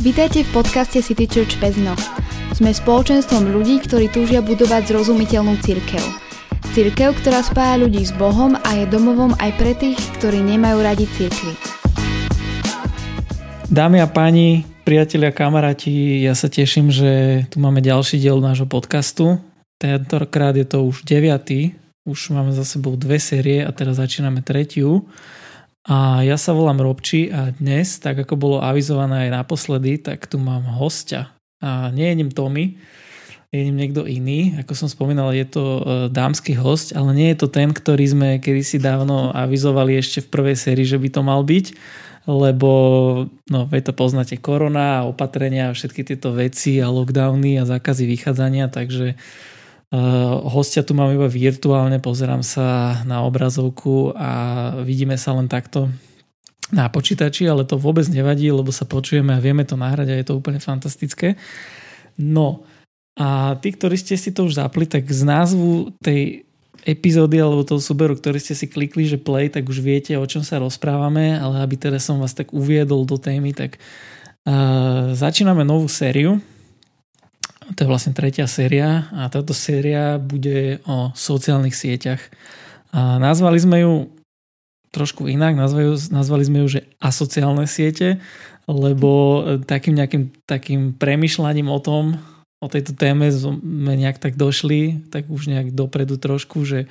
Vítajte v podcaste City Church Pezno. Sme spoločenstvom ľudí, ktorí túžia budovať zrozumiteľnú církev. Církev, ktorá spája ľudí s Bohom a je domovom aj pre tých, ktorí nemajú radi církvy. Dámy a páni, priatelia, kamaráti, ja sa teším, že tu máme ďalší diel nášho podcastu. Tentokrát je to už deviatý, už máme za sebou dve série a teraz začíname tretiu. A ja sa volám Robči a dnes, tak ako bolo avizované aj naposledy, tak tu mám hostia. A nie je ním Tommy, je ním niekto iný. Ako som spomínal, je to e, dámsky host, ale nie je to ten, ktorý sme kedysi dávno avizovali ešte v prvej sérii, že by to mal byť, lebo no, veď to poznáte, korona a opatrenia a všetky tieto veci a lockdowny a zákazy vychádzania, takže hostia tu mám iba virtuálne, pozerám sa na obrazovku a vidíme sa len takto na počítači, ale to vôbec nevadí, lebo sa počujeme a vieme to nahrať a je to úplne fantastické. No a tí, ktorí ste si to už zapli, tak z názvu tej epizódy alebo toho súberu, ktorý ste si klikli, že play, tak už viete, o čom sa rozprávame, ale aby teraz som vás tak uviedol do témy, tak uh, začíname novú sériu, to je vlastne tretia séria a táto séria bude o sociálnych sieťach. A nazvali sme ju trošku inak, nazvali, nazvali sme ju, že asociálne siete, lebo takým nejakým takým premyšľaním o tom, o tejto téme sme nejak tak došli, tak už nejak dopredu trošku, že,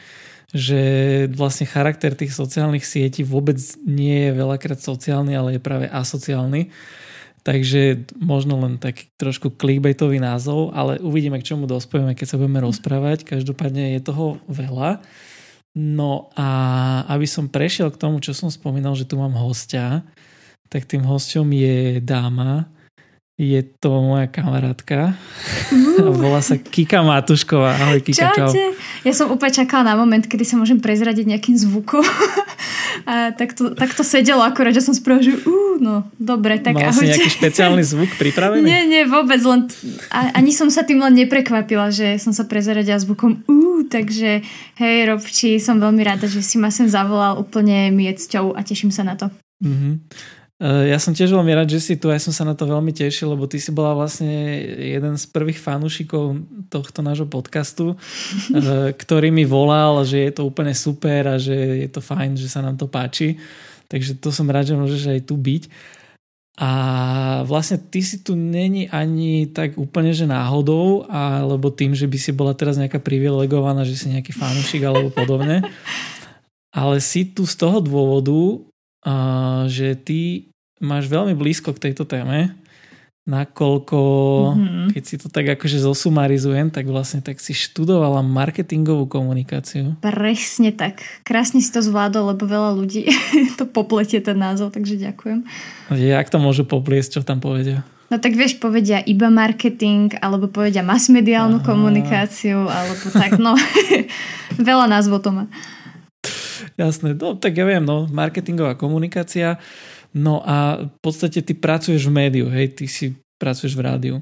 že vlastne charakter tých sociálnych sietí vôbec nie je veľakrát sociálny, ale je práve asociálny. Takže možno len taký trošku clickbaitový názov, ale uvidíme, k čomu dospojeme, keď sa budeme rozprávať. Každopádne je toho veľa. No a aby som prešiel k tomu, čo som spomínal, že tu mám hostia, tak tým hosťom je dáma, je to moja kamarátka. Uh. Volá sa Kika Matušková. Ahoj Kika, Čaute. čau. Ja som úplne čakala na moment, kedy sa môžem prezradiť nejakým zvukom. A tak to, tak to sedelo akorát, že som spravila, že uh, no, dobre, tak Mal ahojte. si nejaký špeciálny zvuk pripravený? Nie, nie, vôbec, len ani som sa tým len neprekvapila, že som sa prezradila zvukom uh, takže hej Robči, som veľmi rada, že si ma sem zavolal, úplne mi je cťou a teším sa na to. Mm-hmm. Ja som tiež veľmi rád, že si tu, aj som sa na to veľmi tešil, lebo ty si bola vlastne jeden z prvých fanúšikov tohto nášho podcastu, eh, ktorý mi volal, že je to úplne super a že je to fajn, že sa nám to páči. Takže to som rád, že môžeš aj tu byť. A vlastne ty si tu není ani tak úplne, že náhodou, alebo tým, že by si bola teraz nejaká privilegovaná, že si nejaký fanúšik alebo podobne. Ale si tu z toho dôvodu, že ty máš veľmi blízko k tejto téme, nakoľko, mm-hmm. keď si to tak akože zosumarizujem, tak vlastne tak si študovala marketingovú komunikáciu. Presne tak. Krásne si to zvládol, lebo veľa ľudí to popletie ten názov, takže ďakujem. Jak to môžu popliesť, čo tam povedia? No tak vieš, povedia iba marketing, alebo povedia masmediálnu Aha. komunikáciu, alebo tak, no veľa názvov to má. Jasné, no tak ja viem, no marketingová komunikácia, No a v podstate ty pracuješ v médiu, hej, ty si pracuješ v rádiu.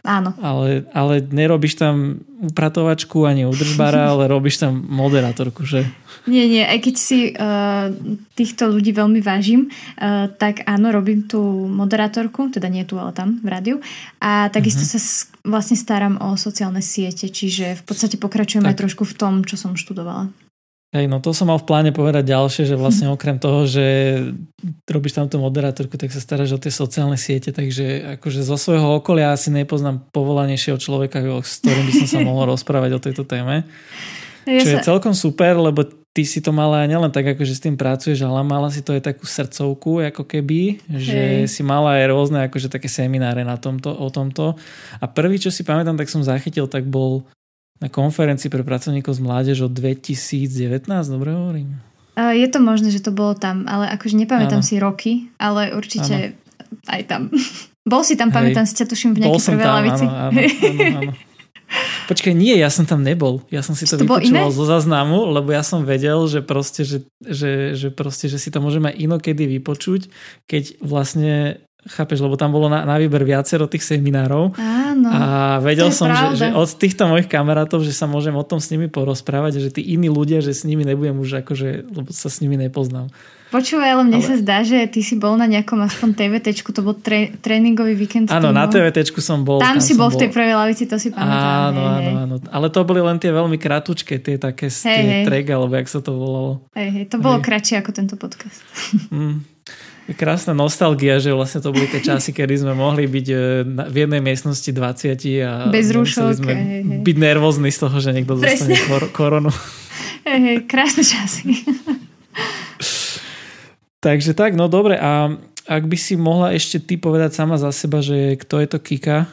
Áno. Ale, ale nerobíš tam upratovačku ani udržbara, ale robíš tam moderátorku, že? Nie, nie, aj keď si uh, týchto ľudí veľmi vážim, uh, tak áno, robím tú moderátorku, teda nie tu, ale tam v rádiu. A takisto uh-huh. sa vlastne starám o sociálne siete, čiže v podstate pokračujem tak. aj trošku v tom, čo som študovala. Hej, no to som mal v pláne povedať ďalšie, že vlastne okrem toho, že robíš tam tú moderátorku, tak sa staráš o tie sociálne siete, takže akože zo svojho okolia asi nepoznám povolanejšieho človeka, s ktorým by som sa mohol rozprávať o tejto téme. Ja čo sa... je celkom super, lebo ty si to mala nielen tak, akože s tým pracuješ, ale mala si to aj takú srdcovku, ako keby, že Hej. si mala aj rôzne akože také semináre na tomto, o tomto. A prvý, čo si pamätám, tak som zachytil, tak bol na konferencii pre pracovníkov z mládež od 2019, dobre hovorím? Je to možné, že to bolo tam, ale akože nepamätám ano. si roky, ale určite ano. aj tam. Bol si tam, Hej. pamätám si ťa tuším v nejakej prvej lavici. Áno, áno, áno, áno. Počkaj, nie, ja som tam nebol. Ja som si to, to vypočúval zo záznamu, lebo ja som vedel, že proste, že, že, že proste, že si to môžeme inokedy vypočuť, keď vlastne chápeš, lebo tam bolo na, na výber viacero tých seminárov Áno, a vedel som, že, pravda. že od týchto mojich kamarátov, že sa môžem o tom s nimi porozprávať, že tí iní ľudia, že s nimi nebudem už akože, lebo sa s nimi nepoznám. Počúvaj, ale mne ale... sa zdá, že ty si bol na nejakom aspoň TVT, to bol tre, tréningový víkend. Áno, na TVT som bol. Tam, tam si bol v tej prvej lavici, to si pamätám. Áno, hej, áno, áno. Ale to boli len tie veľmi kratučké, tie také Hej, tie hej. trek, alebo jak sa to volalo. Hej, hej, to bolo Hej. kratšie ako tento podcast. Mm. Krásna nostalgia, že vlastne to boli tie časy, kedy sme mohli byť e, v jednej miestnosti 20 a Bez rúšok, sme hej, hej. byť nervózni z toho, že niekto Presne. dostane kor- koronu. Hej, hej, krásne časy. Takže tak, no dobre. A ak by si mohla ešte ty povedať sama za seba, že kto je to Kika,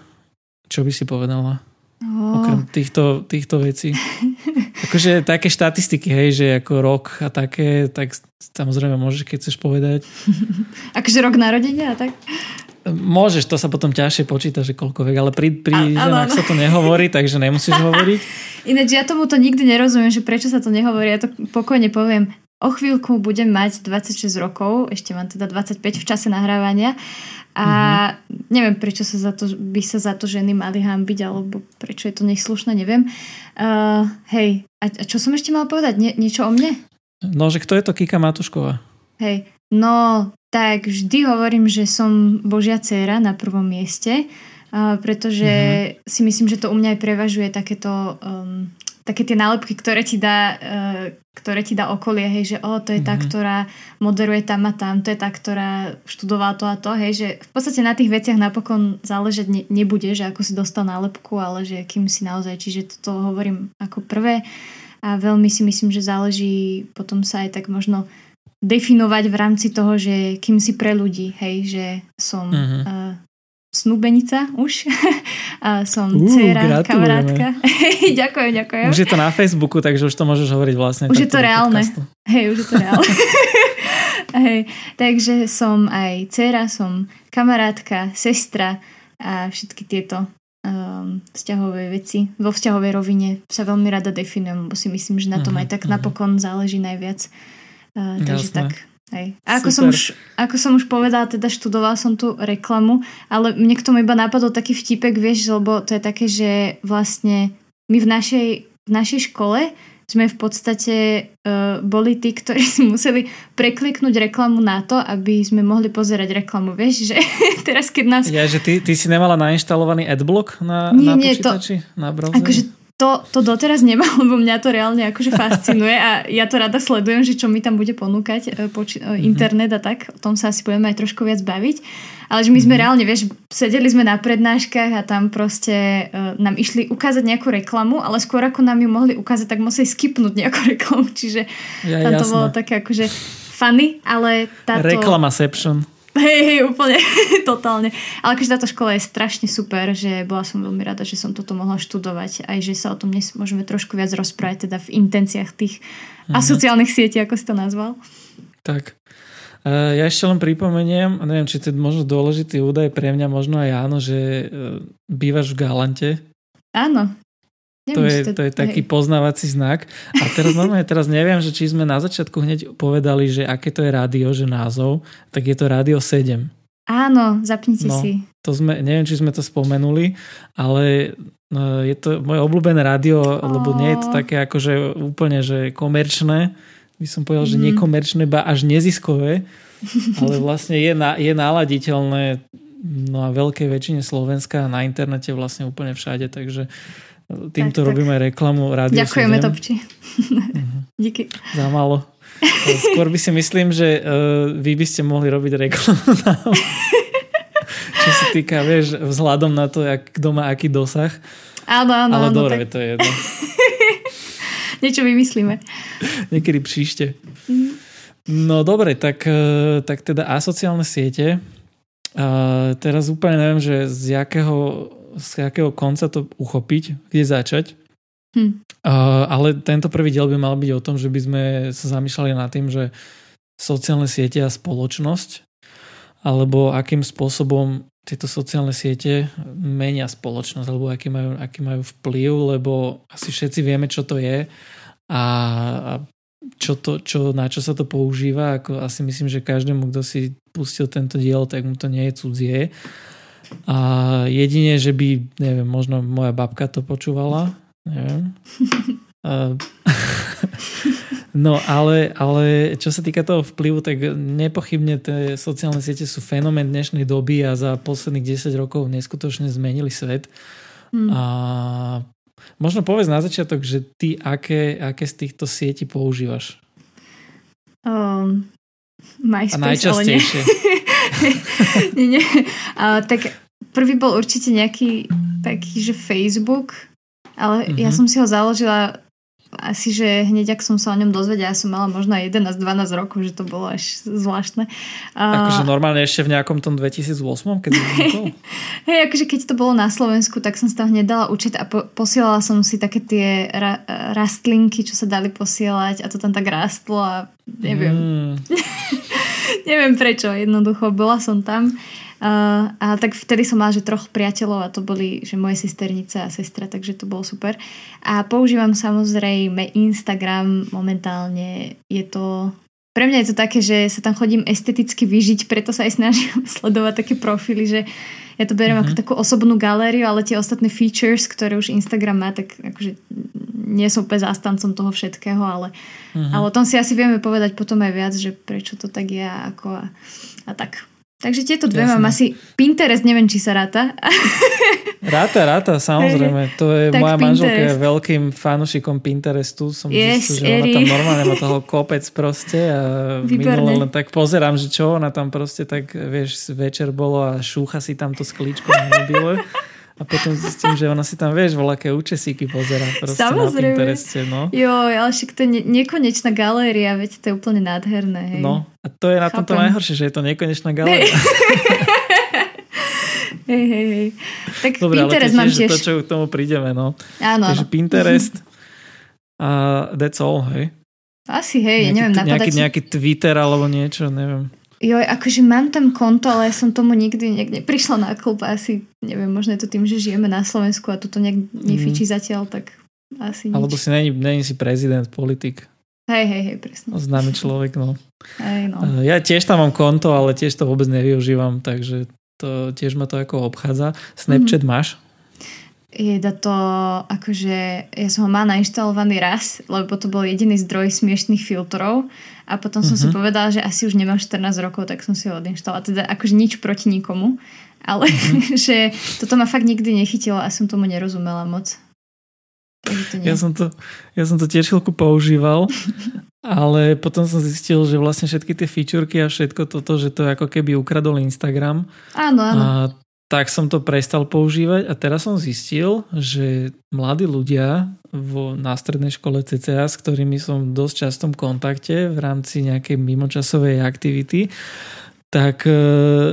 čo by si povedala? Oh, Okrem týchto, týchto vecí. Akože také štatistiky, hej, že ako rok a také, tak samozrejme môžeš, keď chceš povedať. akože rok narodenia a tak? Môžeš, to sa potom ťažšie počíta, že koľko vek, ale pri, pri A- ženách sa to nehovorí, takže nemusíš hovoriť. Ináč ja tomu to nikdy nerozumiem, že prečo sa to nehovorí. Ja to pokojne poviem. O chvíľku budem mať 26 rokov, ešte mám teda 25 v čase nahrávania a mm-hmm. neviem, prečo sa za to, by sa za to ženy mali hambiť, alebo prečo je to neslušné, neviem. Uh, hej, a, a čo som ešte mala povedať? Nie, niečo o mne? No, že kto je to Kika Matušková? Hej, no tak vždy hovorím, že som Božia dcéra na prvom mieste, uh, pretože mm-hmm. si myslím, že to u mňa aj prevažuje takéto um, také tie nálepky, ktoré ti dá, uh, ktoré ti dá okolie, hej, že o, to je tá, Mhm. ktorá moderuje tam a tam, to je tá, ktorá študovala to a to, hej, že v podstate na tých veciach napokon záležať ne, nebude, že ako si dostal nálepku, ale že kým si naozaj, čiže toto hovorím ako prvé a veľmi si myslím, že záleží potom sa aj tak možno definovať v rámci toho, že kým si pre ľudí, hej, že som Mhm. uh, snúbenica už, a som Ú, dcera, kamarátka. ďakujem, ďakujem. Už je to na Facebooku, takže už to môžeš hovoriť vlastne. Už je to reálne. podcastu. Hej, už je to reálne. Hej, takže som aj dcera, som kamarátka, sestra a všetky tieto um, vzťahové veci. Vo vzťahovej rovine sa veľmi rada definujem, lebo si myslím, že na tom Mhm, aj tak mhm. napokon záleží najviac. Uh, takže Jasné. tak. Hej. A ako som, už, ako som už povedala, teda študovala som tu reklamu, ale mne k tomu iba napadol taký vtipek, vieš, lebo to je také, že vlastne my v našej, v našej škole sme v podstate uh, boli tí, ktorí si museli prekliknúť reklamu na to, aby sme mohli pozerať reklamu. Vieš, že teraz keď nás... Ja, že ty, ty si nemala nainštalovaný adblock na, Nie, na nie, to- počítači? na browseri? Akože to, to doteraz nemám, lebo mňa to reálne akože fascinuje a ja to rada sledujem, že čo mi tam bude ponúkať e, poči- Mhm. e, internet a tak. O tom sa asi budeme aj trošku viac baviť. Ale že my sme Mhm. reálne, vieš, sedeli sme na prednáškach a tam proste uh, nám išli ukázať nejakú reklamu, ale skôr ako nám ju mohli ukázať, tak museli skipnúť nejakú reklamu. Čiže Ja, tam to jasné. bolo také akože funny, ale táto... Reklamaception. Hej, hej, úplne, totálne. Ale akože táto škola je strašne super, že bola som veľmi rada, že som toto mohla študovať, aj že sa o tom dnes môžeme trošku viac rozprávať, teda v intenciách tých Mhm. a sociálnych sietí, ako si to nazval. Tak. E, Ja ešte len pripomeniem, a neviem, či to je možno dôležitý údaj pre mňa, možno aj áno, že e, bývaš v Galante. Áno. To je, to je taký poznávací znak. A teraz normálne, teraz neviem, že či sme na začiatku hneď povedali, že aké to je rádio, že názov, tak je to Rádio 7. Áno, zapnite No. si. To sme, neviem, či sme to spomenuli, ale e, je to moje obľúbené rádio, lebo nie je to také akože úplne, že komerčné, by som povedal, že Mhm. nekomerčné, ba až neziskové, ale vlastne je, na, je naladiteľné no a veľkej väčšine Slovenska a na internete vlastne úplne všade, takže týmto Tak, tak. robíme reklamu Rádio Ďakujeme, 7. Topči. Mhm. Díky. Za málo. E, Skôr by si myslím, že uh, vy by ste mohli robiť reklamu čo sa týka, vieš, vzhľadom na to, jak, kto má aký dosah. Áno, áno, Ale áno, dobre, tak to je jedno. niečo vymyslíme. Niekedy príšte. Mhm. No dobre, tak, eh, tak teda asociálne siete. Uh, teraz úplne neviem, že z jakého, z jakého konca to uchopiť, kde začať. Hm. Uh, ale tento prvý diel by mal byť o tom, že by sme sa zamýšľali nad tým, že sociálne siete a spoločnosť, alebo akým spôsobom tieto sociálne siete menia spoločnosť, alebo aký majú, aký majú vplyv, lebo asi všetci vieme, čo to je a, a čo to, čo, na čo sa to používa. Ako asi myslím, že každému, kto si pustil tento diel, tak mu to nie je cudzie. A jedine, že by, neviem, možno moja babka to počúvala, neviem. No ale, ale čo sa týka toho vplyvu, tak nepochybne tie sociálne siete sú fenomén dnešnej doby a za posledných 10 rokov neskutočne zmenili svet. Hmm. A možno povedz na začiatok, že ty aké, aké z týchto sietí používaš? Um, MySpace, a najčastejšie. nie, nie. Uh, tak prvý bol určite nejaký taký, že Facebook, ale uh-huh. ja mhm. som si ho založila asi, že hneď ak som sa o ňom dozvedela, ja som mala možno 11-12 rokov, že to bolo až zvláštne. Akože normálne ešte v nejakom tom 2008, keď Hej, akože keď to bolo na Slovensku, tak som sa tam hneď dala učiť a po- posielala som si také tie ra- rastlinky, čo sa dali posielať a to tam tak rastlo a neviem. Mm. neviem prečo, jednoducho bola som tam. Uh, a tak vtedy som mala, že troch priateľov a to boli, že moje sesternice a sestra, takže to bolo super. A používam samozrejme Instagram momentálne. Je to... Pre mňa je to také, že sa tam chodím esteticky vyžiť, preto sa aj snažím sledovať také profily, že ja to beriem uh-huh. ako mhm. takú osobnú galériu, ale tie ostatné features, ktoré už Instagram má, tak akože nie som úplne zástancom toho všetkého, ale, uh-huh. ale o tom si asi vieme povedať potom aj viac, že prečo to tak je ako a, a tak. Takže tieto dve Jasne. mám asi Pinterest, neviem, či sa ráta. Ráta, ráta, samozrejme. To je tak moja Pinterest. manželka je veľkým fanušikom Pinterestu. Som yes, zistil, že Eri. ona tam normálne má toho kopec proste a minule len tak pozerám, že čo ona tam proste tak, vieš, večer bolo a šúcha si tam to sklíčko na mobile. A potom zistím, že ona si tam, vieš, voľaké účesíky pozera proste Samozrejme. na Pintereste, no. Jo, ale však to je nekonečná galéria, veď to je úplne nádherné, hej. No, a to je na Chápem. tomto najhoršie, že je to nekonečná galéria. hej, hej, hej. Tak Dobre, Pinterest ale mám tiež. to, čo k tomu prídeme, no. Áno, Takže áno. Pinterest a that's all, hej. Asi, hej, nejaký, ja neviem, nejaký, nejaký Twitter alebo niečo, neviem. Jo, akože mám tam konto, ale ja som tomu nikdy niekde prišla na klub asi, neviem, možno je to tým, že žijeme na Slovensku a tu to nejak nefičí mm. zatiaľ, tak asi nič. Alebo si není, není si prezident, politik. Hej, hej, hej, presne. Známy človek, no. Hej, no. Eh, ja tiež tam mám konto, ale tiež to vôbec nevyužívam, takže to tiež ma to ako obchádza. Snapchat mm-hmm. máš? Je to akože, ja som ho mal nainštalovaný raz, lebo to bol jediný zdroj smiešných filtrov a potom som uh-huh. si mhm. povedala, že asi už nemám 14 rokov, tak som si ho odinštalovala. Teda akože nič proti nikomu, ale uh-huh. že toto ma fakt nikdy nechytilo a som tomu nerozumela moc. Ja, som to, ja som to tiež chvíľku používal, ale potom som zistil, že vlastne všetky tie featurky a všetko toto, že to je ako keby ukradol Instagram. Áno, áno. A tak som to prestal používať a teraz som zistil, že mladí ľudia vo, na strednej škole CCA, s ktorými som v dosť častom kontakte v rámci nejakej mimočasovej aktivity, tak e,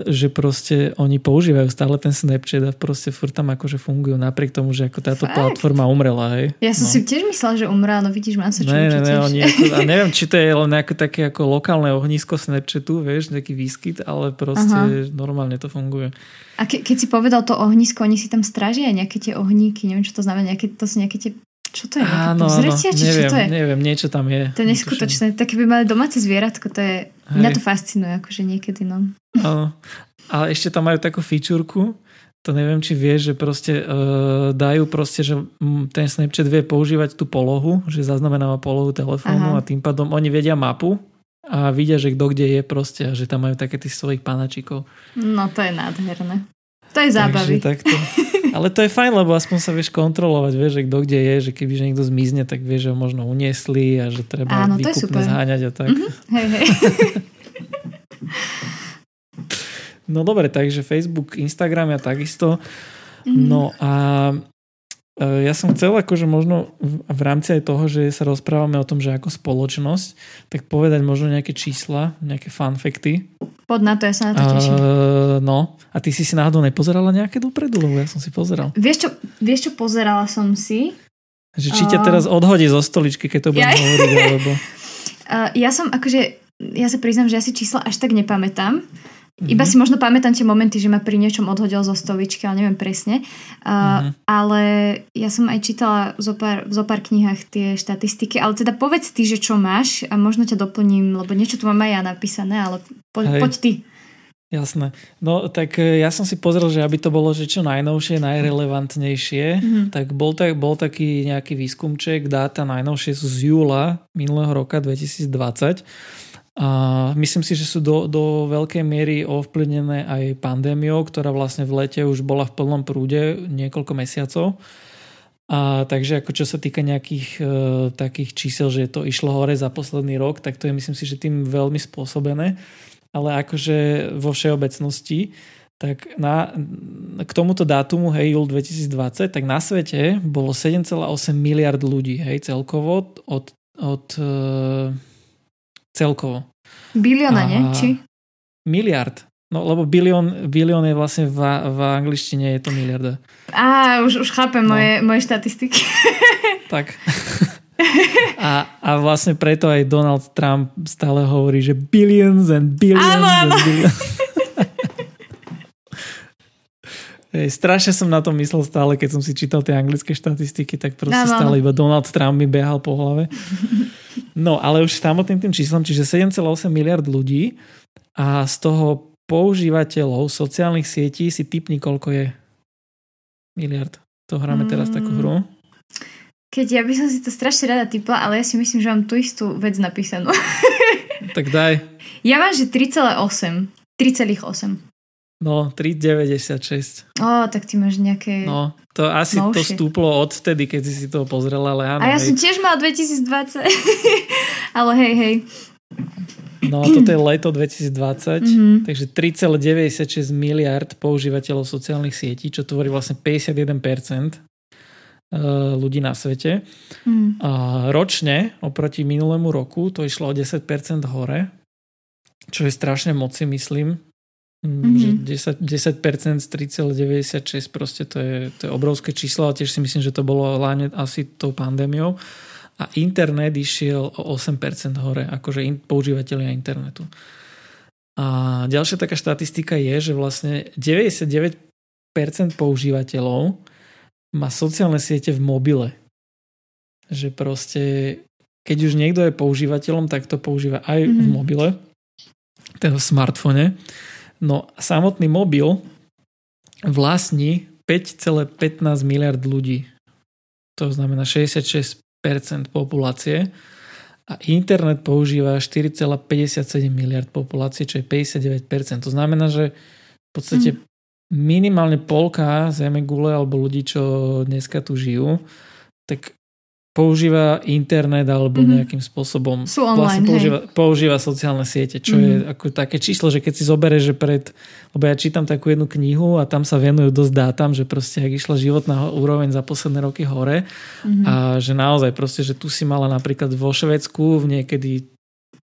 že proste oni používajú stále ten Snapchat a proste furt tam akože fungujú napriek tomu, že ako táto Fakt? platforma umrela. Hej. Ja som no. si tiež myslela, že umrela, no vidíš, mám sa čo ne, ne, ne, oni ako, a neviem, či to je len nejaké také ako lokálne ohnisko Snapchatu, vieš, nejaký výskyt, ale proste Aha. normálne to funguje. A ke, keď si povedal to ohnisko, oni si tam strážia nejaké tie ohníky, neviem, čo to znamená, nejaké, to sú nejaké tie čo to je? Áno, pozretia, či neviem, čo to je? Neviem, niečo tam je. To je neskutočné. Také by mali domáce zvieratko, to je... Hej. Mňa to fascinuje, akože niekedy, no. Áno. Ale ešte tam majú takú fičúrku, to neviem, či vieš, že proste uh, dajú proste, že ten Snapchat vie používať tú polohu, že zaznamenáva polohu telefónu Aha. a tým pádom oni vedia mapu a vidia, že kto kde je proste a že tam majú také tých svojich panačikov. No to je nádherné. To je zábavy. Takže takto. Ale to je fajn, lebo aspoň sa vieš kontrolovať, vieš, že kto kde je, že keby že niekto zmizne, tak vieš, že ho možno uniesli a že treba Áno, výkupne zháňať a tak. Mm-hmm. Hej, hej. no dobre, takže Facebook, Instagram a takisto. Mm-hmm. No a e, ja som chcel akože možno v rámci aj toho, že sa rozprávame o tom, že ako spoločnosť, tak povedať možno nejaké čísla, nejaké fun facty. Pod na to, ja sa na to teším. Uh, no, a ty si si náhodou nepozerala nejaké dopredu, lebo ja som si pozeral. Vieš čo, vieš čo pozerala som si? Že či ťa teraz odhodí zo stoličky, keď to budem ja... hovoriť, alebo... Uh, ja som akože, ja sa priznám, že ja si čísla až tak nepamätám, Mm-hmm. Iba si možno pamätám tie momenty, že ma pri niečom odhodil zo stoličky, ale neviem presne. Uh, mm-hmm. Ale ja som aj čítala v zopár, v zopár knihách tie štatistiky, ale teda povedz ty, že čo máš a možno ťa doplním, lebo niečo tu mám aj ja napísané, ale po, poď ty. Jasné. No tak e, ja som si pozrel, že aby to bolo že čo najnovšie, najrelevantnejšie, mm-hmm. tak bol, tak bol taký nejaký výskumček, dáta najnovšie sú z júla minulého roka 2020 a myslím si, že sú do, do veľkej miery ovplyvnené aj pandémiou, ktorá vlastne v lete už bola v plnom prúde niekoľko mesiacov. A takže ako čo sa týka nejakých e, takých čísel, že to išlo hore za posledný rok, tak to je myslím si, že tým veľmi spôsobené. Ale akože vo všeobecnosti, tak na, k tomuto dátumu, hej, júl 2020, tak na svete bolo 7,8 miliard ľudí, hej, celkovo od, od e, celkovo. Biliona, nie? Či? Miliard. No lebo bilión, bilión je vlastne v, v angličtine je to miliarda. Á, už, už chápem no. moje, moje štatistiky. tak. A, a vlastne preto aj Donald Trump stále hovorí, že billions and billions áno, áno. and billions. Hej, strašne som na to myslel stále, keď som si čítal tie anglické štatistiky, tak proste no, stále iba Donald Trump mi behal po hlave. No, ale už samotným tým číslom, čiže 7,8 miliard ľudí a z toho používateľov sociálnych sietí si typni, koľko je miliard. To hráme teraz takú hru. Keď ja by som si to strašne rada typla, ale ja si myslím, že mám tú istú vec napísanú. tak daj. Ja mám, že 3,8. 3,8. No, 3,96. Ó, tak ty máš nejaké... No, to asi novšie. to stúplo od vtedy, keď si to pozrela, ale áno. A ja hej. som tiež mal 2020. ale hej, hej. No, toto je leto 2020, mm-hmm. takže 3,96 miliard používateľov sociálnych sietí, čo tvorí vlastne 51% eh, ľudí na svete. Mm. A ročne oproti minulému roku to išlo o 10% hore, čo je strašne moc si myslím, Mm-hmm. Že 10, 10% z 3,96 proste to je, to je obrovské číslo a tiež si myslím, že to bolo hlavne asi tou pandémiou. A internet išiel o 8% hore, akože in, používateľia internetu. A ďalšia taká štatistika je, že vlastne 99% používateľov má sociálne siete v mobile. Že proste, keď už niekto je používateľom, tak to používa aj mm-hmm. v mhm. mobile, teda v smartfone. No samotný mobil vlastní 5,15 miliard ľudí. To znamená 66% populácie. A internet používa 4,57 miliard populácie, čo je 59%. To znamená, že v podstate mm. minimálne polka zeme gule alebo ľudí, čo dneska tu žijú, tak používa internet alebo mm-hmm. nejakým spôsobom Sú online, vlastne používa, používa sociálne siete, čo mm-hmm. je ako také číslo, že keď si zoberieš, že pred, lebo ja čítam takú jednu knihu a tam sa venujú dosť dátam, že proste ak išla životná úroveň za posledné roky hore mm-hmm. a že naozaj proste, že tu si mala napríklad vo Švedsku v niekedy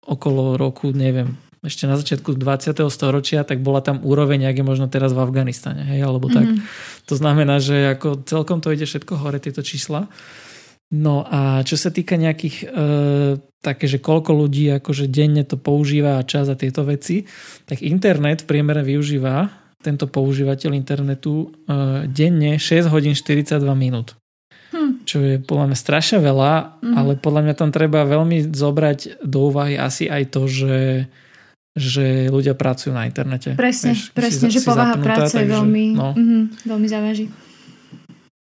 okolo roku, neviem, ešte na začiatku 20. storočia, tak bola tam úroveň, ak je možno teraz v Afganistane, hej, alebo tak. Mm-hmm. To znamená, že ako celkom to ide všetko hore, tieto čísla. No a čo sa týka nejakých e, také, že koľko ľudí akože denne to používa a čas a tieto veci, tak internet v priemere využíva tento používateľ internetu e, denne 6 hodín 42 minút. Hm. Čo je podľa mňa strašne veľa, hm. ale podľa mňa tam treba veľmi zobrať do úvahy asi aj to, že že ľudia pracujú na internete. Presne, Vieš, presne, si, že povaha práce takže, veľmi, no. mm, veľmi závaží.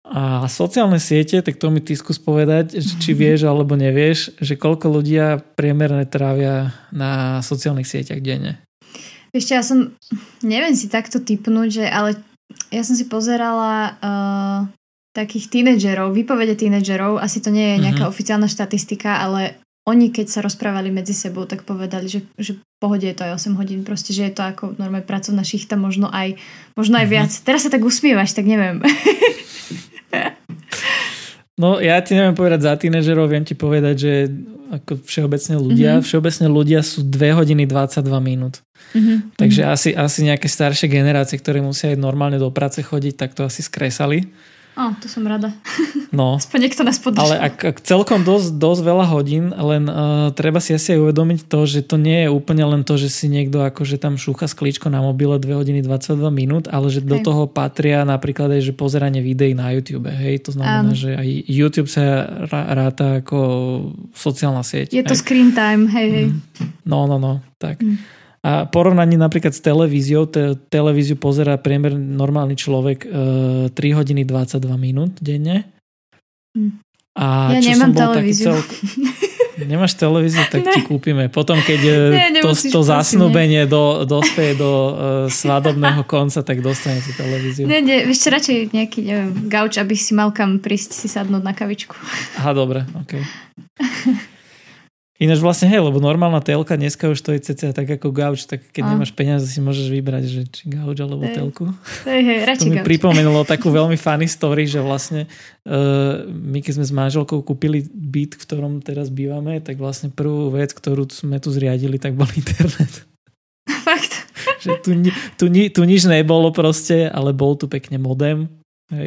A sociálne siete, tak to mi ty skús povedať, či vieš alebo nevieš, že koľko ľudia priemerne trávia na sociálnych sieťach denne. Ešte ja som, neviem si takto typnúť, že, ale ja som si pozerala uh, takých tínedžerov, výpovede tínedžerov, asi to nie je nejaká uh-huh. oficiálna štatistika, ale oni keď sa rozprávali medzi sebou, tak povedali, že, že pohode je to aj 8 hodín, proste, že je to ako normálne pracovná šichta, možno aj, možno aj uh-huh. viac. Teraz sa tak usmievaš, tak neviem. No ja ti neviem povedať za tínežerov, viem ti povedať, že ako všeobecne ľudia, mm-hmm. všeobecne ľudia sú 2 hodiny 22 minút. Mm-hmm. Takže asi, asi nejaké staršie generácie, ktoré musia aj normálne do práce chodiť, tak to asi skresali. O, to som rada. No. Aspoň niekto nás podržal. Ale ak, ak celkom dosť, dosť veľa hodín, len uh, treba si asi aj uvedomiť to, že to nie je úplne len to, že si niekto akože tam šúcha sklíčko na mobile 2 hodiny 22 minút, ale že hej. do toho patria napríklad aj, že pozeranie videí na YouTube. Hej, to znamená, Áno. že aj YouTube sa ráta ako sociálna sieť. Je to hej. screen time, hej, hej. Mm. No, no, no, tak. Mm. A porovnaní napríklad s televíziou, te, televíziu pozera priemer normálny človek e, 3 hodiny 22 minút denne. Hm. A ja čo nemám som bol televíziu. Taký cel... Nemáš televíziu, tak ne. ti kúpime. Potom, keď e, ne, to, to zasnúbenie do, dospeje do uh, svadobného konca, tak dostane si televíziu. Nie, nie, ešte radšej nejaký neviem, gauč, aby si mal kam prísť si sadnúť na kavičku. Aha, dobre, ok. Ináč vlastne, hej, lebo normálna telka dneska už stojí cca tak ako gauč, tak keď a. nemáš peniaze, si môžeš vybrať, že či gauč alebo hej. telku. Hej, hej, to mi gauč. pripomenulo takú veľmi funny story, že vlastne uh, my keď sme s manželkou kúpili byt, v ktorom teraz bývame, tak vlastne prvú vec, ktorú sme tu zriadili, tak bol internet. Fakt? že tu, tu, tu, tu nič nebolo proste, ale bol tu pekne modem.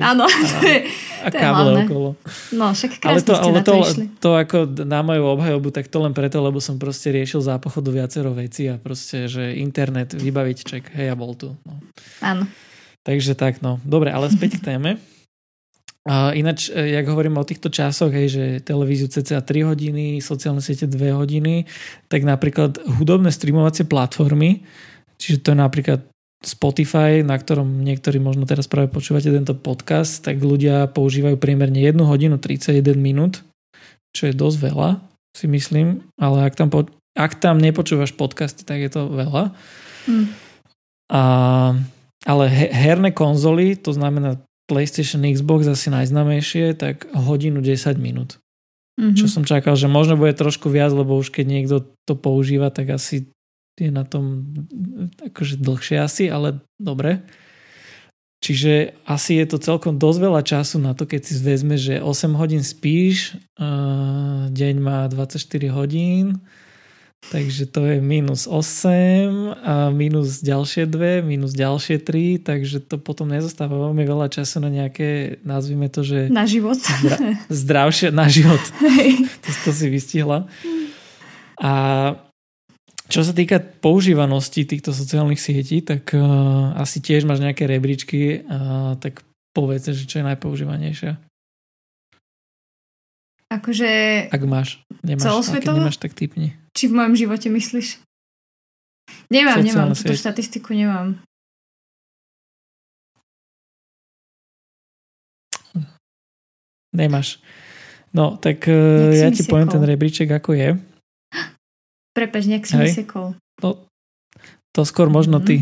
Áno, to je, a to káble je okolo. No, však ale to, ale to, to, to ako na moju obhajobu, tak to len preto, lebo som proste riešil za pochodu viacero veci a proste, že internet, vybaviť ček, hej, ja bol tu. No. Áno. Takže tak, no. Dobre, ale späť k téme. Uh, ináč, e, jak hovorím o týchto časoch, hej, že televíziu cca 3 hodiny, sociálne siete 2 hodiny, tak napríklad hudobné streamovacie platformy, čiže to je napríklad Spotify, na ktorom niektorí možno teraz práve počúvate tento podcast, tak ľudia používajú priemerne 1 hodinu 31 minút, čo je dosť veľa, si myslím, ale ak tam, po, ak tam nepočúvaš podcasty, tak je to veľa. Mm. A, ale he, herné konzoly, to znamená PlayStation, Xbox asi najznamejšie, tak hodinu 10 minút. Mm-hmm. Čo som čakal, že možno bude trošku viac, lebo už keď niekto to používa, tak asi je na tom akože dlhšie asi, ale dobre. Čiže asi je to celkom dosť veľa času na to, keď si vezme, že 8 hodín spíš, deň má 24 hodín, takže to je minus 8 a minus ďalšie 2, minus ďalšie 3, takže to potom nezostáva veľmi veľa času na nejaké, nazvime to, že... Na život. Zdra, zdravšie, na život. To, to si vystihla. A čo sa týka používanosti týchto sociálnych sietí, tak uh, asi tiež máš nejaké rebríčky, uh, tak povedz, že čo je najpoužívanejšia. Akože... Ak máš. Nemáš, celosvetovo? nemáš, tak typni. Či v mojom živote myslíš? Nemám, Sociálne nemám. Túto štatistiku nemám. Nemáš. No, tak uh, ja ti poviem ten rebríček, ako je. Prepač, nejak si Hej. sekol. No, to skôr možno mm. ty.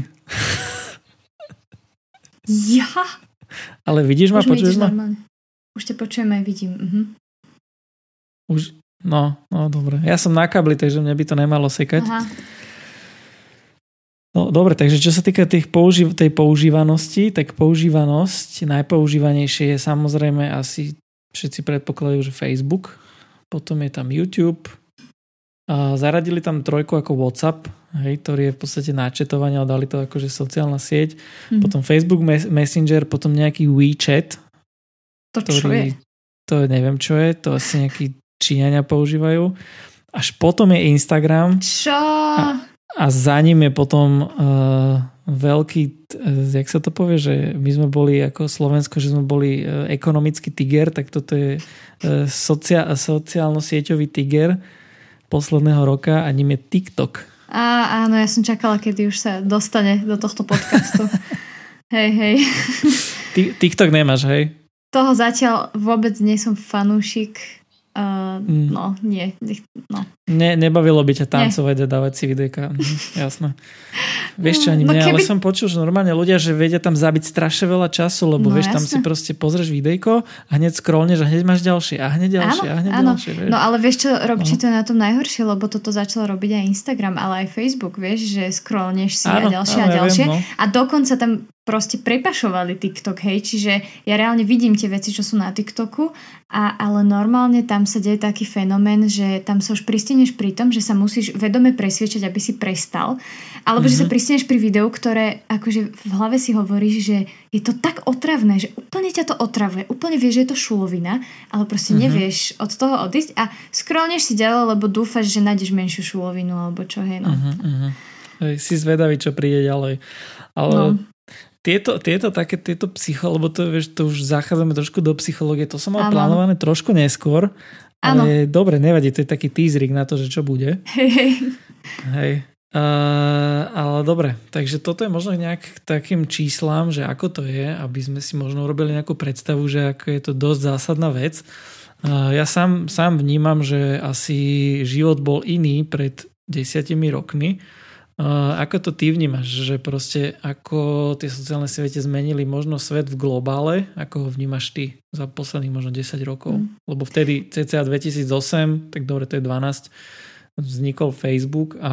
ja? Ale vidíš ma, počuješ ma? Už te počujem aj vidím. Mhm. Už, no, no dobre. Ja som na kabli, takže mne by to nemalo sekať. Aha. No dobre, takže čo sa týka tých použi- tej používanosti, tak používanosť, najpoužívanejšie je samozrejme asi všetci predpokladajú, že Facebook, potom je tam YouTube, a zaradili tam trojku ako WhatsApp, hej, ktorý je v podstate načetovanie, ale dali to akože sociálna sieť. Mm. Potom Facebook Messenger, potom nejaký WeChat. To ktorý, čo je? To neviem čo je, to asi nejakí Číňania používajú. Až potom je Instagram. Čo? A, a za ním je potom uh, veľký, uh, jak sa to povie, že my sme boli ako Slovensko, že sme boli uh, ekonomický tiger, tak toto je uh, socia- sociálno-sieťový tiger posledného roka a ním je TikTok. Á, áno, ja som čakala, kedy už sa dostane do tohto podcastu. hej, hej. TikTok nemáš, hej? Toho zatiaľ vôbec nie som fanúšik Uh, mm. No, nie. No. Ne, nebavilo by ťa tancovať nie. a dávať si videjka. Mhm, jasné. Vieš čo, ani no, mňa, keby... ale som počul, že normálne ľudia, že vedia tam zabiť strašne veľa času, lebo no, vieš, jasne. tam si proste pozrieš videjko a hneď scrollneš a hneď máš ďalšie a hneď ďalšie áno, a hneď áno. ďalšie. Vieš. No ale vieš čo, rob, no. to na tom najhoršie, lebo toto začalo robiť aj Instagram, ale aj Facebook, vieš, že scrollneš si áno, a ďalšie áno, a ďalšie. Ja viem, no. A dokonca tam proste prepašovali TikTok, hej, čiže ja reálne vidím tie veci, čo sú na TikToku, a, ale normálne tam sa deje taký fenomén, že tam sa už pristihneš pri tom, že sa musíš vedome presviečať, aby si prestal, alebo mm-hmm. že sa mhm. pristaneš pri videu, ktoré akože v hlave si hovoríš, že je to tak otravné, že úplne ťa to otravuje, úplne vieš, že je to šulovina, ale proste uh-huh. nevieš od toho odísť a scrollneš si ďalej, lebo dúfaš, že nájdeš menšiu šulovinu alebo čo, hej, no. Hej, si zvedavý, čo príde ďalej. Ale no. Tieto, tieto také, tieto psycho, lebo to, vieš, to už zachádzame trošku do psychológie, to som mal ano. plánované trošku neskôr, ale dobre, nevadí, to je taký teaserik na to, že čo bude. Hej, hej. Hej. Uh, ale dobre, takže toto je možno nejak k takým číslám, že ako to je, aby sme si možno urobili nejakú predstavu, že ako je to dosť zásadná vec. Uh, ja sám, sám vnímam, že asi život bol iný pred desiatimi rokmi. Uh, ako to ty vnímaš, že proste ako tie sociálne siete zmenili možno svet v globále, ako ho vnímaš ty za posledných možno 10 rokov? Mm. Lebo vtedy cca 2008, tak dobre, to je 12, vznikol Facebook a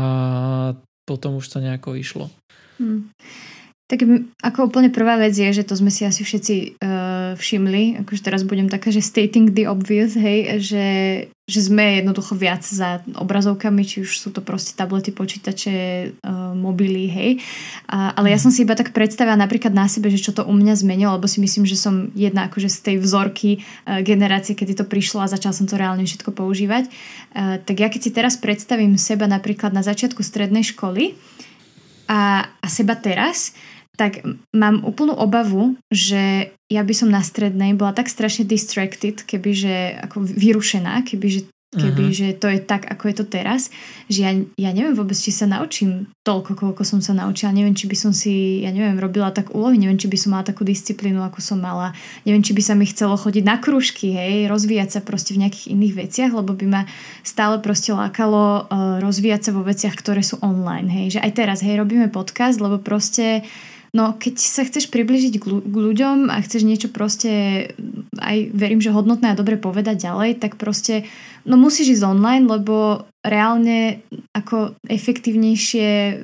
potom už to nejako išlo. Hmm. Tak ako úplne prvá vec je, že to sme si asi všetci uh, všimli, akože teraz budem taká, že stating the obvious, hej, že, že sme jednoducho viac za obrazovkami, či už sú to proste tablety, počítače, uh, mobily, hej. Uh, ale ja mhm. som si iba tak predstavila napríklad na sebe, že čo to u mňa zmenilo, lebo si myslím, že som jedna akože z tej vzorky uh, generácie, kedy to prišlo a začal som to reálne všetko používať. Uh, tak ja keď si teraz predstavím seba napríklad na začiatku strednej školy a, a seba teraz, tak mám úplnú obavu, že ja by som na strednej bola tak strašne distracted, kebyže ako vyrušená, kebyže Keby, uh-huh. že to je tak, ako je to teraz, že ja, ja neviem vôbec, či sa naučím toľko, koľko som sa naučila. Neviem, či by som si, ja neviem, robila tak úlohy, neviem, či by som mala takú disciplínu, ako som mala. Neviem, či by sa mi chcelo chodiť na krúžky, hej, rozvíjať sa proste v nejakých iných veciach, lebo by ma stále proste lákalo uh, rozvíjať sa vo veciach, ktoré sú online, hej. Že aj teraz, hej, robíme podcast, lebo proste No keď sa chceš približiť k, ľuďom a chceš niečo proste aj verím, že hodnotné a dobre povedať ďalej, tak proste no musíš ísť online, lebo reálne ako efektívnejšie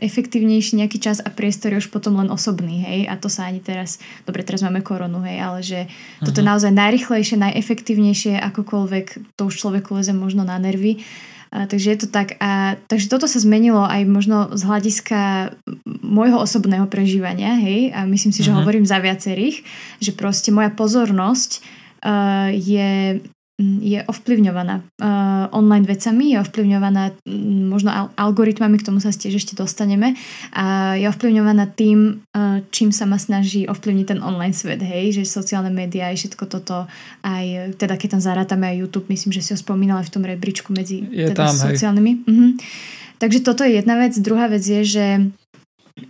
efektívnejší nejaký čas a priestor je už potom len osobný, hej, a to sa ani teraz, dobre, teraz máme koronu, hej, ale že uh-huh. toto je mhm. naozaj najrychlejšie, najefektívnejšie, akokoľvek to už človeku leze možno na nervy. A, takže je to tak. A, takže toto sa zmenilo aj možno z hľadiska môjho osobného prežívania, hej, a myslím si, že uh-huh. hovorím za viacerých, že proste moja pozornosť uh, je je ovplyvňovaná uh, online vecami, je ovplyvňovaná možno al- algoritmami, k tomu sa tiež ešte dostaneme a je ovplyvňovaná tým, uh, čím sa ma snaží ovplyvniť ten online svet, hej, že sociálne médiá aj všetko toto, aj teda keď tam zarátame aj YouTube, myslím, že si ho spomínala v tom rebríčku medzi je teda tam, sociálnymi. Uh-huh. Takže toto je jedna vec. Druhá vec je, že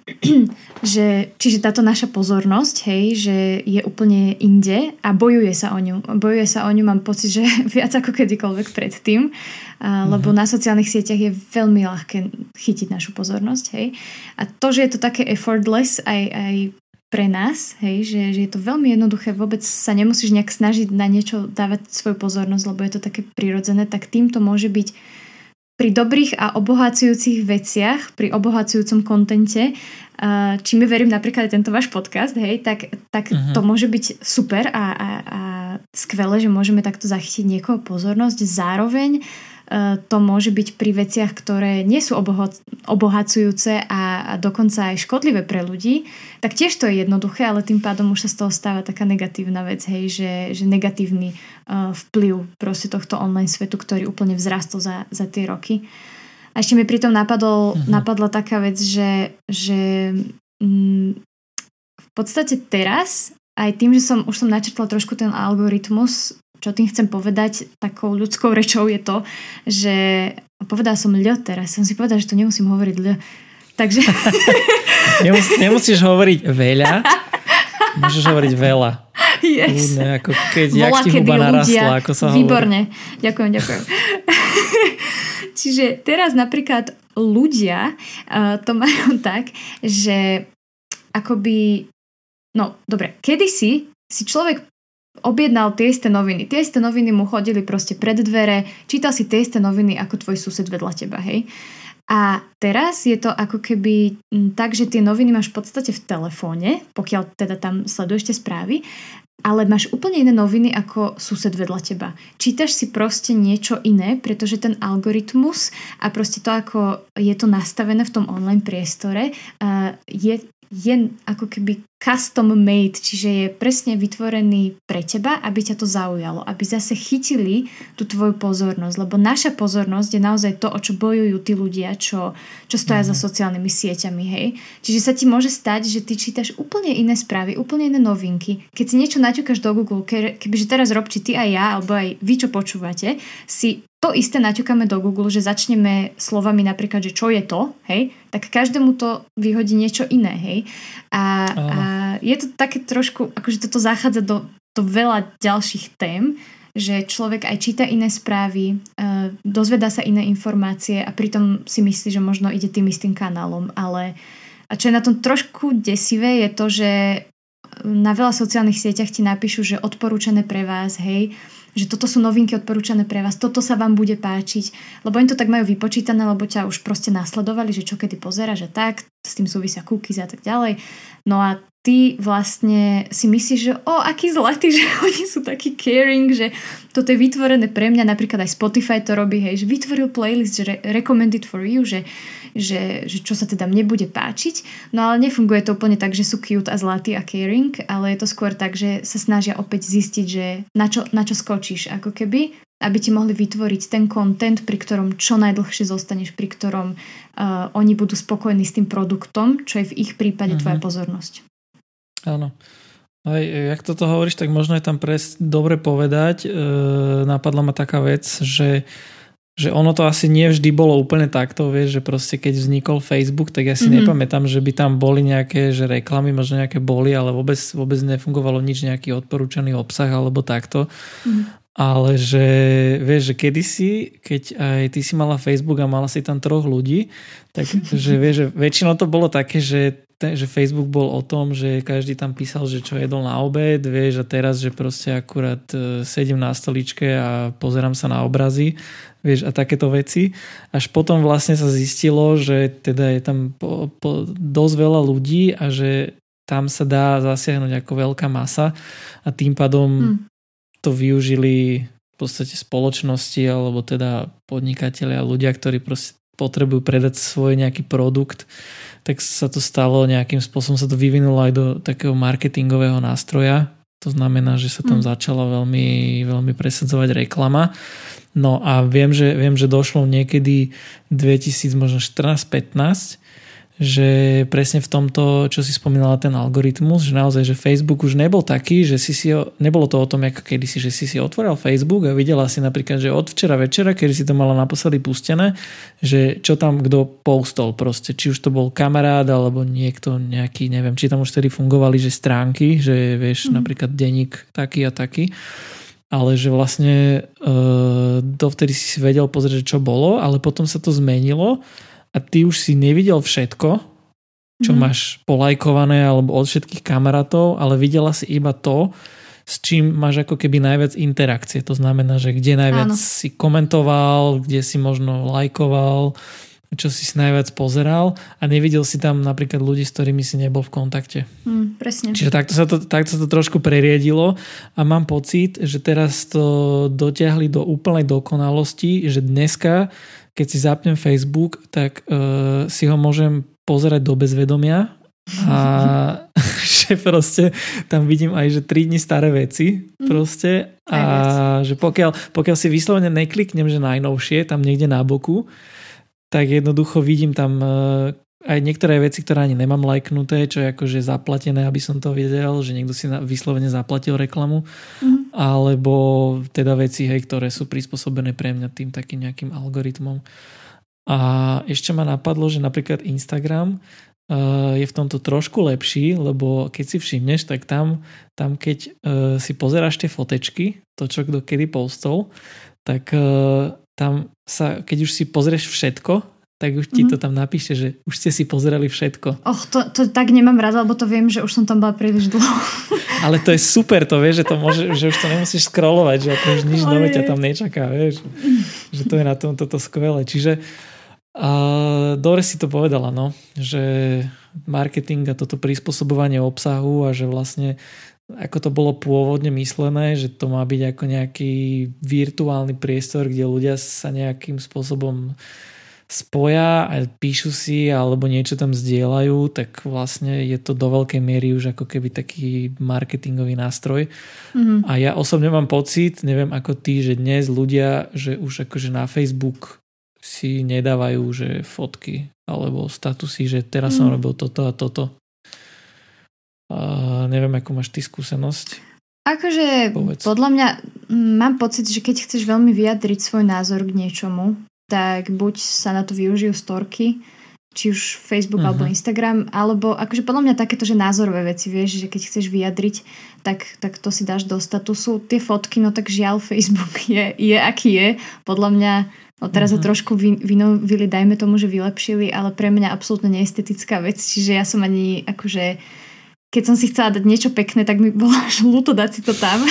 že, čiže táto naša pozornosť, hej, že je úplne inde a bojuje sa o ňu. Bojuje sa o ňu, mám pocit, že viac ako kedykoľvek predtým, a, lebo mm-hmm. na sociálnych sieťach je veľmi ľahké chytiť našu pozornosť, hej. A to, že je to také effortless aj, aj pre nás, hej, že, že je to veľmi jednoduché, vôbec sa nemusíš nejak snažiť na niečo dávať svoju pozornosť, lebo je to také prirodzené, tak týmto môže byť pri dobrých a obohacujúcich veciach, pri obohacujúcom kontente, či mi verím napríklad tento váš podcast, hej, tak, tak uh-huh. to môže byť super a, a, a skvelé, že môžeme takto zachytiť niekoho pozornosť. Zároveň uh, to môže byť pri veciach, ktoré nie sú obohacujúce a, dokonca aj škodlivé pre ľudí, tak tiež to je jednoduché, ale tým pádom už sa z toho stáva taká negatívna vec, hej, že, že negatívny uh, vplyv proste tohto online svetu, ktorý úplne vzrastol za, za tie roky. A ešte mi pritom napadol, uh-huh. napadla taká vec, že, že mm, v podstate teraz, aj tým, že som už som načrtla trošku ten algoritmus, čo tým chcem povedať takou ľudskou rečou je to, že povedala som ľo teraz, som si povedala, že to nemusím hovoriť ľo. Takže... Nemus, nemusíš hovoriť veľa, môžeš hovoriť veľa. Yes. Ľudne, ako keď Volá, jak ti huba narastla, ako sa Výborne. Hovorí. Ďakujem, ďakujem. Čiže teraz napríklad ľudia uh, to majú tak, že akoby, no dobre, kedysi si človek objednal tie isté noviny. Tie isté noviny mu chodili proste pred dvere, čítal si tie isté noviny ako tvoj sused vedľa teba, hej. A teraz je to ako keby tak, že tie noviny máš v podstate v telefóne, pokiaľ teda tam sleduješ tie správy, ale máš úplne iné noviny ako sused vedľa teba. Čítaš si proste niečo iné, pretože ten algoritmus a proste to, ako je to nastavené v tom online priestore, je je ako keby custom made, čiže je presne vytvorený pre teba, aby ťa to zaujalo, aby zase chytili tú tvoju pozornosť, lebo naša pozornosť je naozaj to, o čo bojujú tí ľudia, čo, čo stoja mm. za mhm. sociálnymi sieťami, hej. Čiže sa ti môže stať, že ty čítaš úplne iné správy, úplne iné novinky. Keď si niečo naťukáš do Google, kebyže teraz robči ty a ja, alebo aj vy, čo počúvate, si to isté naťukáme do Google, že začneme slovami napríklad, že čo je to, hej, tak každému to vyhodí niečo iné, hej. A, a je to také trošku, akože toto zachádza do, do veľa ďalších tém, že človek aj číta iné správy, uh, dozvedá sa iné informácie a pritom si myslí, že možno ide tým istým kanálom, ale a čo je na tom trošku desivé je to, že na veľa sociálnych sieťach ti napíšu, že odporúčané pre vás, hej, že toto sú novinky odporúčané pre vás, toto sa vám bude páčiť, lebo oni to tak majú vypočítané, lebo ťa už proste nasledovali, že čo kedy pozera, že tak, s tým súvisia cookies a tak ďalej. No a ty vlastne si myslíš, že o, aký zlatý, že oni sú takí caring, že toto je vytvorené pre mňa, napríklad aj Spotify to robí, hej, že vytvoril playlist, že re- recommended for you, že, že, že čo sa teda mne bude páčiť, no ale nefunguje to úplne tak, že sú cute a zlatý a caring, ale je to skôr tak, že sa snažia opäť zistiť, že na čo, na čo skočíš, ako keby, aby ti mohli vytvoriť ten content, pri ktorom čo najdlhšie zostaneš, pri ktorom uh, oni budú spokojní s tým produktom, čo je v ich prípade uh-huh. tvoja pozornosť. Áno. Aj, jak toto hovoríš, tak možno je tam pres dobre povedať. E, napadla ma taká vec, že, že ono to asi nie vždy bolo úplne takto, vieš, že proste keď vznikol Facebook, tak ja si mm-hmm. nepamätám, že by tam boli nejaké že reklamy, možno nejaké boli, ale vôbec, vôbec nefungovalo nič, nejaký odporúčaný obsah alebo takto. Mm-hmm. Ale že, vieš, že kedysi, keď aj ty si mala Facebook a mala si tam troch ľudí, tak že vieš, že väčšinou to bolo také, že ten, že Facebook bol o tom, že každý tam písal, že čo jedol na obed, vieš, a teraz, že proste akurát e, sedím na stoličke a pozerám sa na obrazy, vieš, a takéto veci. Až potom vlastne sa zistilo, že teda je tam po, po, dosť veľa ľudí a že tam sa dá zasiahnuť ako veľká masa a tým pádom hmm. to využili v podstate spoločnosti alebo teda podnikatelia, ľudia, ktorí proste potrebujú predať svoj nejaký produkt tak sa to stalo nejakým spôsobom, sa to vyvinulo aj do takého marketingového nástroja. To znamená, že sa tam mm. začala veľmi, veľmi presadzovať reklama. No a viem, že, viem, že došlo niekedy 2014-15 že presne v tomto, čo si spomínala ten algoritmus, že naozaj, že Facebook už nebol taký, že si si, nebolo to o tom, ako kedysi, že si si otvoril Facebook a videla si napríklad, že od včera večera, kedy si to mala naposledy pustené, že čo tam kto postol proste, či už to bol kamarát alebo niekto nejaký, neviem, či tam už tedy fungovali, že stránky, že vieš, mm. napríklad denník taký a taký ale že vlastne e, dovtedy si vedel pozrieť, čo bolo, ale potom sa to zmenilo a ty už si nevidel všetko, čo mm-hmm. máš polajkované alebo od všetkých kamarátov, ale videla si iba to, s čím máš ako keby najviac interakcie. To znamená, že kde najviac Áno. si komentoval, kde si možno lajkoval, čo si si najviac pozeral a nevidel si tam napríklad ľudí, s ktorými si nebol v kontakte. Mm, presne. Čiže takto sa, to, takto sa to trošku preriedilo a mám pocit, že teraz to dotiahli do úplnej dokonalosti, že dneska keď si zapnem Facebook, tak uh, si ho môžem pozerať do bezvedomia a že proste tam vidím aj, že 3 dní staré veci mhm. proste a že pokiaľ, pokiaľ si vyslovene nekliknem, že najnovšie tam niekde na boku, tak jednoducho vidím tam uh, aj niektoré veci, ktoré ani nemám lajknuté, čo je akože zaplatené, aby som to videl, že niekto si vyslovene zaplatil reklamu, mm. alebo teda veci, hej, ktoré sú prispôsobené pre mňa tým takým nejakým algoritmom. A ešte ma napadlo, že napríklad Instagram uh, je v tomto trošku lepší, lebo keď si všimneš, tak tam, tam keď uh, si pozeráš tie fotečky, to čo kto kedy postol, tak tam sa, keď už si pozrieš všetko, tak už ti mm-hmm. to tam napíše, že už ste si pozerali všetko. Och, to, to tak nemám rada, lebo to viem, že už som tam bola príliš dlho. Ale to je super, to vieš, že, to môže, že už to nemusíš scrollovať, že už nič nové ťa tam nečaká, vieš. Že to je na tom toto skvelé. Čiže A dobre si to povedala, no, že marketing a toto prispôsobovanie obsahu a že vlastne ako to bolo pôvodne myslené, že to má byť ako nejaký virtuálny priestor, kde ľudia sa nejakým spôsobom spoja a píšu si alebo niečo tam zdieľajú, tak vlastne je to do veľkej miery už ako keby taký marketingový nástroj. Mm-hmm. A ja osobne mám pocit, neviem ako ty, že dnes ľudia, že už akože na Facebook si nedávajú že fotky alebo statusy, že teraz mm. som mhm. robil toto a toto. A neviem, ako máš ty skúsenosť. Akože Povedz. podľa mňa mám pocit, že keď chceš veľmi vyjadriť svoj názor k niečomu, tak buď sa na to využijú storky, či už Facebook uh-huh. alebo mhm. Instagram, alebo akože podľa mňa takéto, že názorové veci, vieš, že keď chceš vyjadriť, tak, tak to si dáš do statusu. Tie fotky, no tak žiaľ, Facebook je, je aký je. Podľa mňa, no teraz uh-huh. ho mhm. trošku vynovili, dajme tomu, že vylepšili, ale pre mňa absolútne neestetická vec, čiže ja som ani akože keď som si chcela dať niečo pekné, tak mi bolo až ľúto dať si to tam.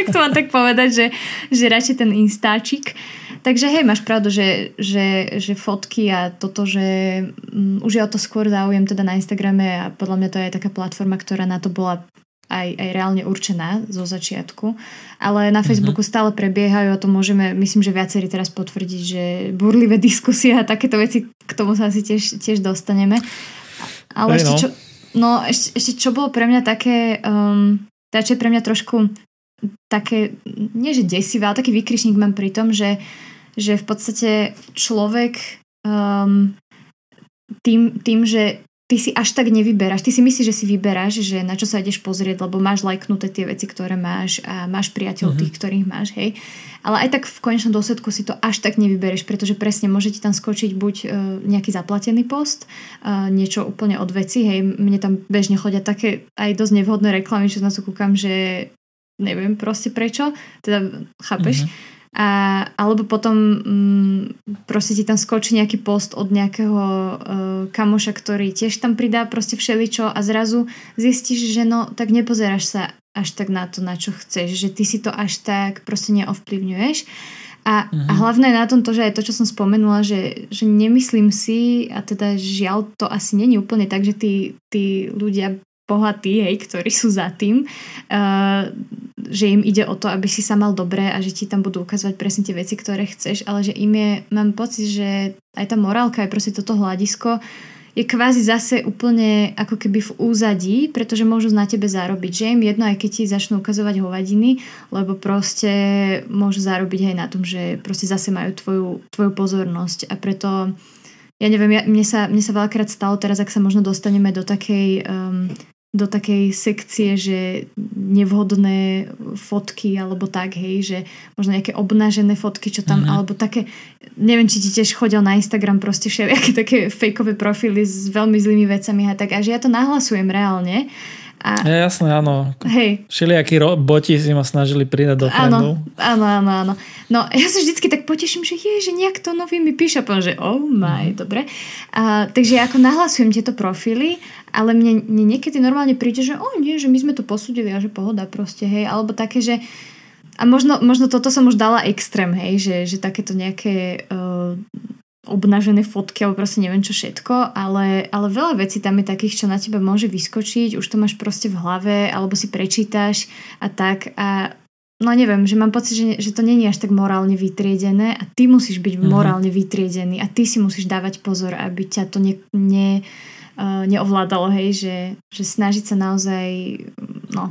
Ak to mám tak povedať, že, že radšej ten instáčik. Takže hej, máš pravdu, že, že, že fotky a toto, že um, už je o to skôr záujem teda na Instagrame a podľa mňa to je taká platforma, ktorá na to bola aj, aj reálne určená zo začiatku. Ale na mhm. Facebooku mm-hmm. stále prebiehajú a to môžeme, myslím, že viacerí teraz potvrdiť, že burlivé diskusie a takéto veci, k tomu sa asi tiež, tiež dostaneme. Ale ešte, no. čo, no, ešte, ešte čo bolo pre mňa také, um, čo je pre mňa trošku také, nie že desivé, ale taký vykrišník mám pri tom, že že v podstate človek um, tým, tým, že ty si až tak nevyberáš. Ty si myslíš, že si vyberáš, že na čo sa ideš pozrieť, lebo máš lajknuté tie veci, ktoré máš a máš priateľ mm-hmm. tých, ktorých máš, hej. Ale aj tak v konečnom dôsledku si to až tak nevybereš, pretože presne môže ti tam skočiť buď uh, nejaký zaplatený post, uh, niečo úplne od veci, hej. Mne tam bežne chodia také aj dosť nevhodné reklamy, čo na to kúkam, že neviem proste prečo, teda chápeš. Mm-hmm a, alebo potom mm, proste ti tam skočí nejaký post od nejakého uh, kamoša, ktorý tiež tam pridá proste všeličo a zrazu zistíš, že no tak nepozeráš sa až tak na to, na čo chceš, že ty si to až tak proste neovplyvňuješ. A, uh-huh. a mhm. hlavné na tom to, že aj to, čo som spomenula, že, že nemyslím si, a teda žiaľ to asi není úplne tak, že tí, tí ľudia bohatí, hej, ktorí sú za tým, uh, že im ide o to, aby si sa mal dobré a že ti tam budú ukazovať presne tie veci, ktoré chceš, ale že im je, mám pocit, že aj tá morálka je proste toto hľadisko, je kvázi zase úplne ako keby v úzadí, pretože môžu na tebe zarobiť. Že im jedno, aj keď ti začnú ukazovať hovadiny, lebo proste môžu zarobiť aj na tom, že proste zase majú tvoju, tvoju pozornosť a preto ja neviem, ja, mne, sa, mne sa veľakrát stalo teraz, ak sa možno dostaneme do takej um, do takej sekcie, že nevhodné fotky alebo tak, hej, že možno nejaké obnažené fotky, čo tam, uh-huh. alebo také, neviem, či ti tiež chodil na Instagram proste všelijaké také fejkové profily s veľmi zlými vecami a tak, a že ja to nahlasujem reálne a... Ja, jasné, áno. Hej. Všelijakí boti si ma snažili pridať do friendov. Áno, áno, áno. No ja sa tak poteším, že je, že nejak to nový mi píše, poviem, že oh my, mm. dobre. A, takže ja ako nahlasujem tieto profily, ale mne, mne niekedy normálne príde, že o oh, nie, že my sme to posúdili a že pohoda proste, hej, alebo také, že a možno, možno toto som už dala extrém, hej, že, že takéto nejaké uh, obnažené fotky alebo proste neviem čo všetko, ale, ale veľa vecí tam je takých, čo na teba môže vyskočiť, už to máš proste v hlave alebo si prečítaš a tak a no neviem, že mám pocit, že, že to není až tak morálne vytriedené a ty musíš byť mm-hmm. morálne vytriedený a ty si musíš dávať pozor, aby ťa to ne, ne, uh, neovládalo, hej, že, že snažiť sa naozaj no,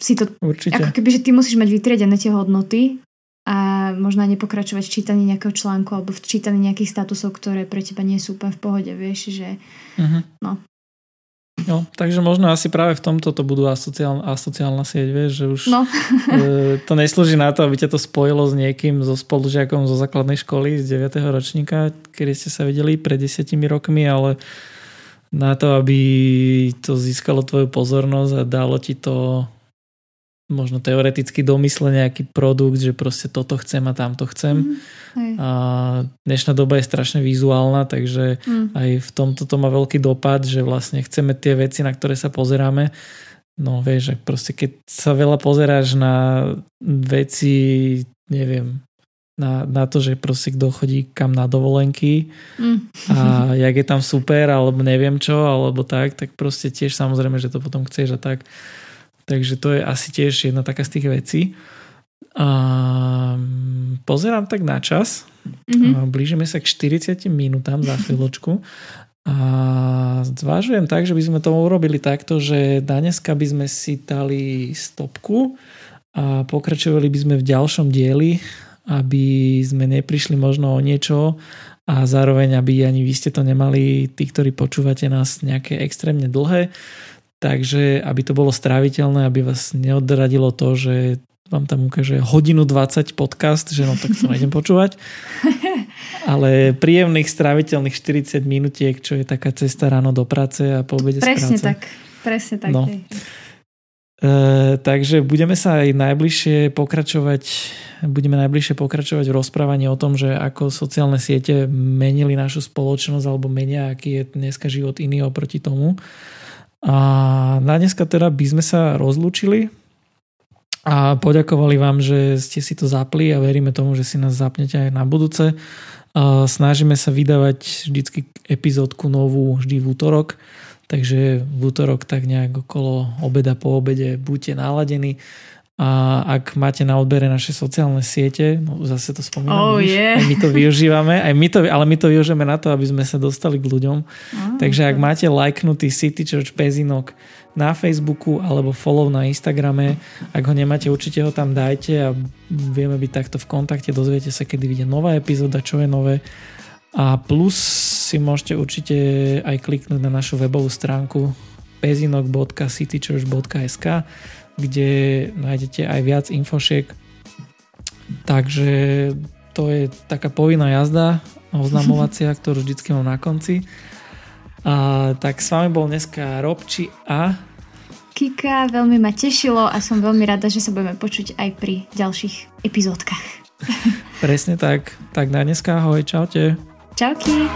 si to, Určite. ako keby, že ty musíš mať vytriedené tie hodnoty a možno aj nepokračovať v čítaní nejakého článku alebo v čítaní nejakých statusov, ktoré pre teba nie sú úplne v pohode, vieš, že uh-huh. no. No, takže možno asi práve v tomto to budú asociálna, asociálna sieť, vieš, že už no. e, to neslúži na to, aby ťa to spojilo s niekým, so spolužiakom zo základnej školy z 9. ročníka, kedy ste sa videli pred desiatimi rokmi, ale na to, aby to získalo tvoju pozornosť a dalo ti to možno teoreticky domysle nejaký produkt, že proste toto chcem a tamto chcem. Mm, a dnešná doba je strašne vizuálna, takže mm. aj v tomto to má veľký dopad, že vlastne chceme tie veci, na ktoré sa pozeráme. No vieš, že proste keď sa veľa pozeráš na veci, neviem, na, na to, že proste kto chodí kam na dovolenky mm. a jak je tam super, alebo neviem čo, alebo tak, tak proste tiež samozrejme, že to potom chceš a tak. Takže to je asi tiež jedna taká z tých vecí. A pozerám tak na čas. Mm-hmm. Blížime sa k 40 minútam za chvíľočku. A zvážujem tak, že by sme to urobili takto, že dneska by sme si dali stopku a pokračovali by sme v ďalšom dieli, aby sme neprišli možno o niečo a zároveň, aby ani vy ste to nemali, tí, ktorí počúvate nás nejaké extrémne dlhé, takže aby to bolo stráviteľné, aby vás neodradilo to, že vám tam ukáže hodinu 20 podcast, že no tak to nejdem počúvať. Ale príjemných, stráviteľných 40 minutiek, čo je taká cesta ráno do práce a po obede presne z práce. tak, presne tak. No. E, takže budeme sa aj najbližšie pokračovať budeme najbližšie pokračovať v rozprávaní o tom, že ako sociálne siete menili našu spoločnosť alebo menia, aký je dneska život iný oproti tomu. A na dneska teda by sme sa rozlúčili a poďakovali vám, že ste si to zapli a veríme tomu, že si nás zapnete aj na budúce. Snažíme sa vydávať vždycky epizódku novú vždy v útorok, takže v útorok tak nejak okolo obeda po obede buďte naladení. A ak máte na odbere naše sociálne siete, no zase to spomínam, oh, yeah. aj my to využívame, aj my to, ale my to využívame na to, aby sme sa dostali k ľuďom. Oh, Takže ak máte lajknutý City Church Pezinok na Facebooku alebo follow na Instagrame, ak ho nemáte, určite ho tam dajte a vieme byť takto v kontakte, dozviete sa, kedy vyjde nová epizóda, čo je nové. A plus si môžete určite aj kliknúť na našu webovú stránku pezinok.citychurch.sk kde nájdete aj viac infošiek. Takže to je taká povinná jazda oznamovacia, ktorú vždycky mám na konci. A, tak s vami bol dneska Robči a Kika, veľmi ma tešilo a som veľmi rada, že sa budeme počuť aj pri ďalších epizódkach. Presne tak. Tak na dneska ahoj, čaute. Čauky.